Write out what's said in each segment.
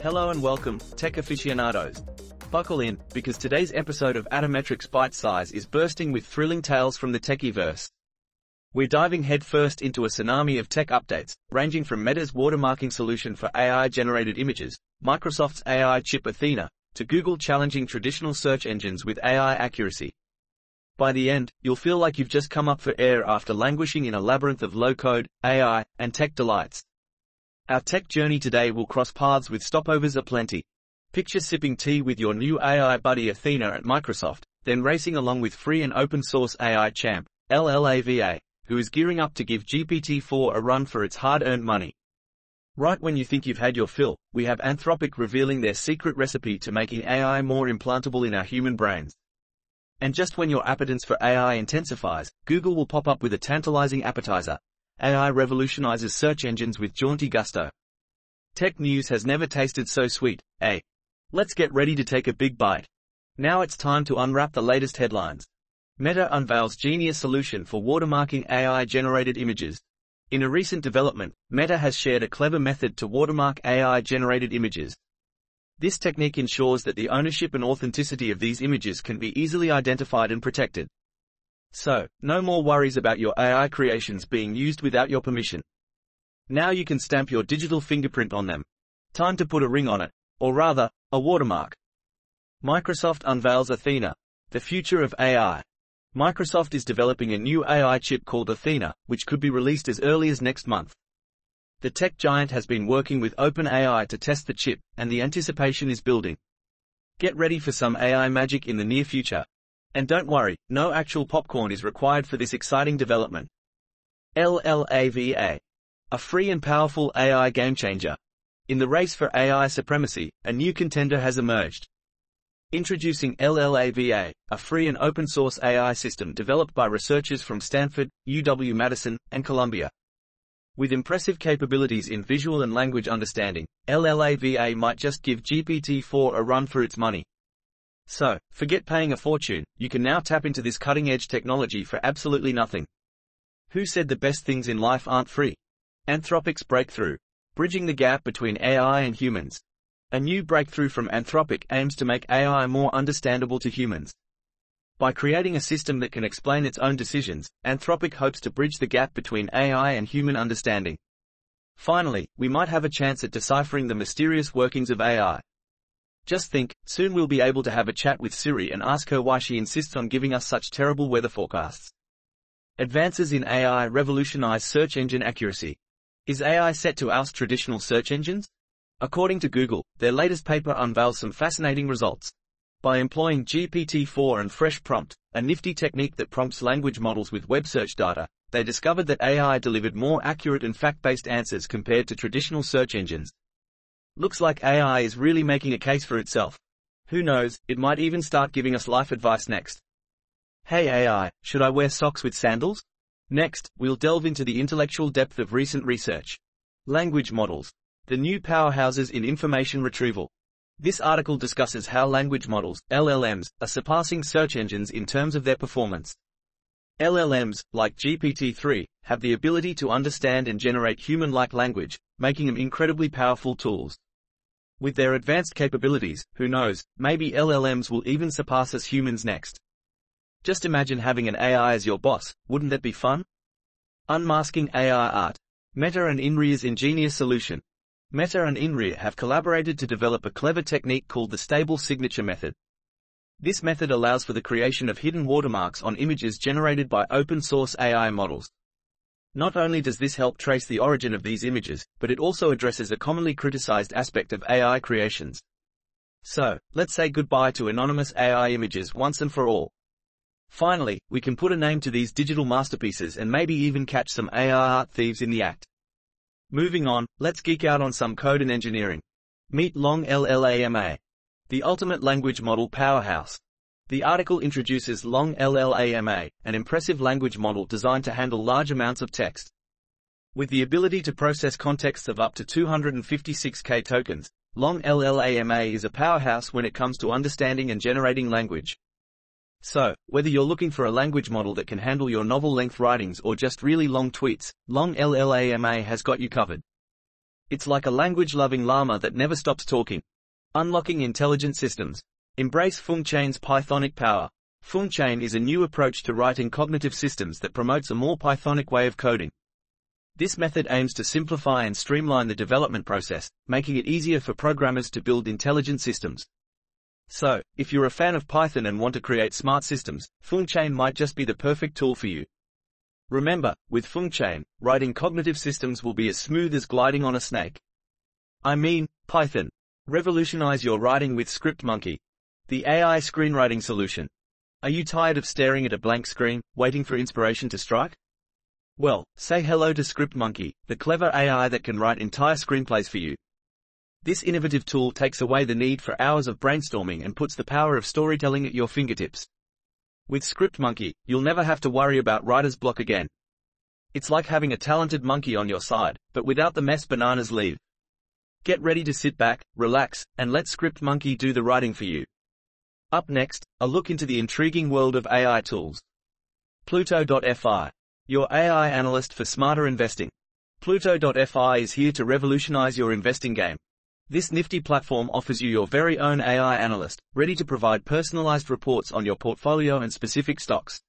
Hello and welcome, tech aficionados. Buckle in, because today's episode of Atometrix Bite Size is bursting with thrilling tales from the techiverse. We're diving headfirst into a tsunami of tech updates, ranging from Meta's watermarking solution for AI-generated images, Microsoft's AI chip Athena, to Google challenging traditional search engines with AI accuracy. By the end, you'll feel like you've just come up for air after languishing in a labyrinth of low-code, AI, and tech delights. Our tech journey today will cross paths with stopovers aplenty. Picture sipping tea with your new AI buddy Athena at Microsoft, then racing along with free and open source AI champ, LLAVA, who is gearing up to give GPT-4 a run for its hard-earned money. Right when you think you've had your fill, we have Anthropic revealing their secret recipe to making AI more implantable in our human brains. And just when your appetence for AI intensifies, Google will pop up with a tantalizing appetizer, AI revolutionizes search engines with jaunty gusto. Tech news has never tasted so sweet, eh? Let's get ready to take a big bite. Now it's time to unwrap the latest headlines. Meta unveils genius solution for watermarking AI-generated images. In a recent development, Meta has shared a clever method to watermark AI-generated images. This technique ensures that the ownership and authenticity of these images can be easily identified and protected. So, no more worries about your AI creations being used without your permission. Now you can stamp your digital fingerprint on them. Time to put a ring on it, or rather, a watermark. Microsoft unveils Athena, the future of AI. Microsoft is developing a new AI chip called Athena, which could be released as early as next month. The tech giant has been working with OpenAI to test the chip, and the anticipation is building. Get ready for some AI magic in the near future. And don't worry, no actual popcorn is required for this exciting development. LLAVA. A free and powerful AI game changer. In the race for AI supremacy, a new contender has emerged. Introducing LLAVA, a free and open source AI system developed by researchers from Stanford, UW-Madison, and Columbia. With impressive capabilities in visual and language understanding, LLAVA might just give GPT-4 a run for its money. So, forget paying a fortune, you can now tap into this cutting edge technology for absolutely nothing. Who said the best things in life aren't free? Anthropic's breakthrough. Bridging the gap between AI and humans. A new breakthrough from Anthropic aims to make AI more understandable to humans. By creating a system that can explain its own decisions, Anthropic hopes to bridge the gap between AI and human understanding. Finally, we might have a chance at deciphering the mysterious workings of AI. Just think, soon we'll be able to have a chat with Siri and ask her why she insists on giving us such terrible weather forecasts. Advances in AI revolutionize search engine accuracy. Is AI set to oust traditional search engines? According to Google, their latest paper unveils some fascinating results. By employing GPT-4 and FreshPrompt, a nifty technique that prompts language models with web search data, they discovered that AI delivered more accurate and fact-based answers compared to traditional search engines. Looks like AI is really making a case for itself. Who knows, it might even start giving us life advice next. Hey AI, should I wear socks with sandals? Next, we'll delve into the intellectual depth of recent research. Language models. The new powerhouses in information retrieval. This article discusses how language models, LLMs, are surpassing search engines in terms of their performance. LLMs, like GPT-3, have the ability to understand and generate human-like language, making them incredibly powerful tools. With their advanced capabilities, who knows, maybe LLMs will even surpass us humans next. Just imagine having an AI as your boss, wouldn't that be fun? Unmasking AI art. Meta and INRIA's ingenious solution. Meta and INRIA have collaborated to develop a clever technique called the stable signature method. This method allows for the creation of hidden watermarks on images generated by open source AI models. Not only does this help trace the origin of these images, but it also addresses a commonly criticized aspect of AI creations. So, let's say goodbye to anonymous AI images once and for all. Finally, we can put a name to these digital masterpieces and maybe even catch some AI art thieves in the act. Moving on, let's geek out on some code and engineering. Meet Long LLAMA, the ultimate language model powerhouse. The article introduces Long LLAMA, an impressive language model designed to handle large amounts of text. With the ability to process contexts of up to 256k tokens, Long LLAMA is a powerhouse when it comes to understanding and generating language. So, whether you're looking for a language model that can handle your novel-length writings or just really long tweets, Long LLAMA has got you covered. It's like a language-loving llama that never stops talking. Unlocking intelligent systems. Embrace FuncChain's Pythonic power. FuncChain is a new approach to writing cognitive systems that promotes a more Pythonic way of coding. This method aims to simplify and streamline the development process, making it easier for programmers to build intelligent systems. So, if you're a fan of Python and want to create smart systems, FuncChain might just be the perfect tool for you. Remember, with FuncChain, writing cognitive systems will be as smooth as gliding on a snake. I mean, Python. Revolutionize your writing with ScriptMonkey, the AI screenwriting solution. Are you tired of staring at a blank screen, waiting for inspiration to strike? Well, say hello to ScriptMonkey, the clever AI that can write entire screenplays for you. This innovative tool takes away the need for hours of brainstorming and puts the power of storytelling at your fingertips. With ScriptMonkey, you'll never have to worry about writer's block again. It's like having a talented monkey on your side, but without the mess bananas leave. Get ready to sit back, relax, and let ScriptMonkey do the writing for you. Up next, a look into the intriguing world of AI tools. Pluto.fi. Your AI analyst for smarter investing. Pluto.fi is here to revolutionize your investing game. This nifty platform offers you your very own AI analyst, ready to provide personalized reports on your portfolio and specific stocks.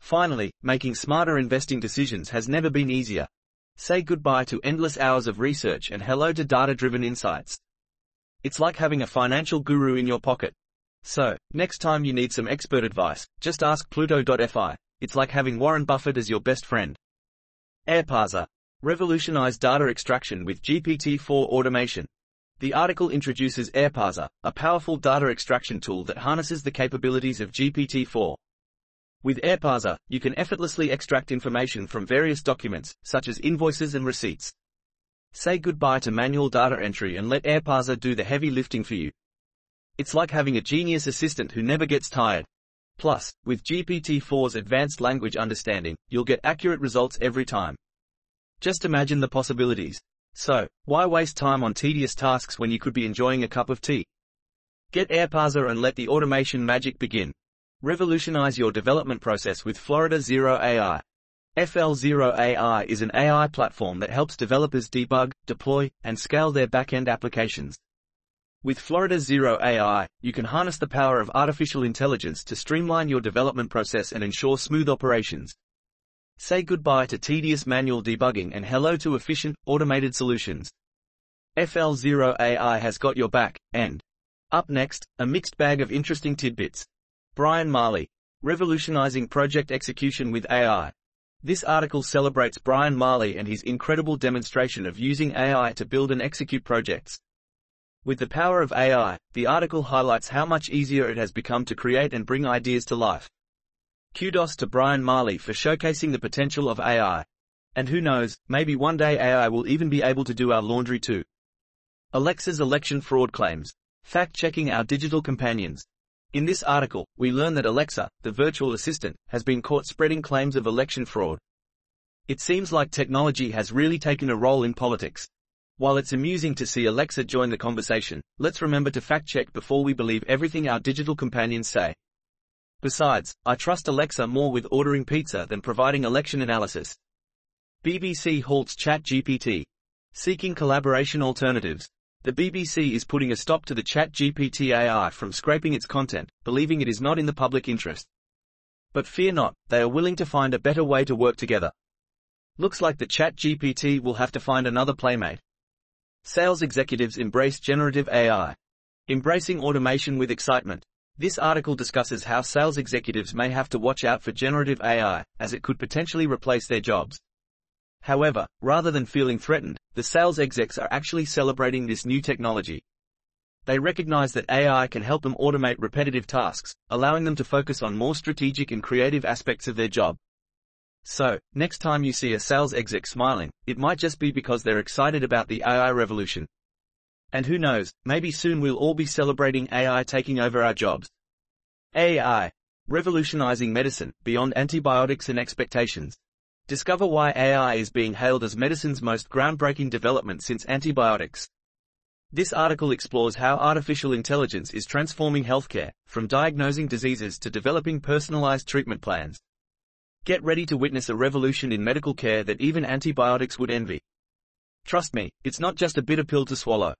Finally, making smarter investing decisions has never been easier. Say goodbye to endless hours of research and hello to data-driven insights. It's like having a financial guru in your pocket. So, next time you need some expert advice, just ask Pluto.fi. It's like having Warren Buffett as your best friend. AirParser. Revolutionize data extraction with GPT-4 automation. The article introduces AirParser, a powerful data extraction tool that harnesses the capabilities of GPT-4. With AirParser, you can effortlessly extract information from various documents, such as invoices and receipts. Say goodbye to manual data entry and let AirParser do the heavy lifting for you. It's like having a genius assistant who never gets tired. Plus, with GPT-4's advanced language understanding, you'll get accurate results every time. Just imagine the possibilities. So, why waste time on tedious tasks when you could be enjoying a cup of tea? Get AirParser and let the automation magic begin. Revolutionize your development process with Florida Zero AI. FL0 AI is an AI platform that helps developers debug, deploy, and scale their backend applications. With Florida Zero AI, you can harness the power of artificial intelligence to streamline your development process and ensure smooth operations. Say goodbye to tedious manual debugging and hello to efficient, automated solutions. FL0 AI has got your back, and up next, a mixed bag of interesting tidbits. Brian Marley, revolutionizing project execution with AI. This article celebrates Brian Marley and his incredible demonstration of using AI to build and execute projects. With the power of AI, the article highlights how much easier it has become to create and bring ideas to life. Kudos to Brian Marley for showcasing the potential of AI. And who knows, maybe one day AI will even be able to do our laundry too. Alexa's election fraud claims. Fact-checking our digital companions. In this article, we learn that Alexa, the virtual assistant, has been caught spreading claims of election fraud. It seems like technology has really taken a role in politics. While it's amusing to see Alexa join the conversation, let's remember to fact-check before we believe everything our digital companions say. Besides, I trust Alexa more with ordering pizza than providing election analysis. BBC halts ChatGPT. Seeking collaboration alternatives. The BBC is putting a stop to the ChatGPT AI from scraping its content, believing it is not in the public interest. But fear not, they are willing to find a better way to work together. Looks like the ChatGPT will have to find another playmate. Sales executives embrace generative AI. Embracing automation with excitement. This article discusses how sales executives may have to watch out for generative AI, as it could potentially replace their jobs. However, rather than feeling threatened, the sales execs are actually celebrating this new technology. They recognize that AI can help them automate repetitive tasks, allowing them to focus on more strategic and creative aspects of their job. So, next time you see a sales exec smiling, it might just be because they're excited about the AI revolution. And who knows, maybe soon we'll all be celebrating AI taking over our jobs. AI. Revolutionizing medicine, beyond antibiotics and expectations. Discover why AI is being hailed as medicine's most groundbreaking development since antibiotics. This article explores how artificial intelligence is transforming healthcare, from diagnosing diseases to developing personalized treatment plans. Get ready to witness a revolution in medical care that even antibiotics would envy. Trust me, it's not just a bitter pill to swallow.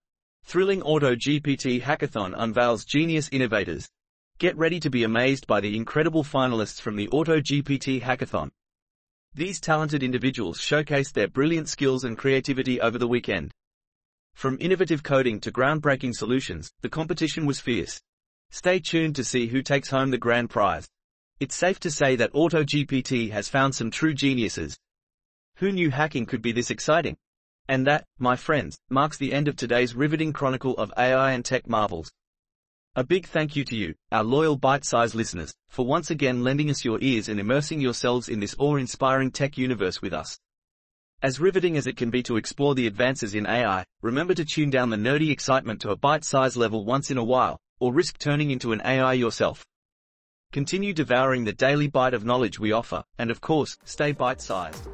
Thrilling AutoGPT Hackathon unveils genius innovators. Get ready to be amazed by the incredible finalists from the AutoGPT Hackathon. These talented individuals showcased their brilliant skills and creativity over the weekend. From innovative coding to groundbreaking solutions, the competition was fierce. Stay tuned to see who takes home the grand prize. It's safe to say that AutoGPT has found some true geniuses. Who knew hacking could be this exciting? And that, my friends, marks the end of today's riveting chronicle of AI and tech marvels. A big thank you to you, our loyal bite-sized listeners, for once again lending us your ears and immersing yourselves in this awe-inspiring tech universe with us. As riveting as it can be to explore the advances in AI, remember to tune down the nerdy excitement to a bite-sized level once in a while, or risk turning into an AI yourself. Continue devouring the daily bite of knowledge we offer, and of course, stay bite-sized.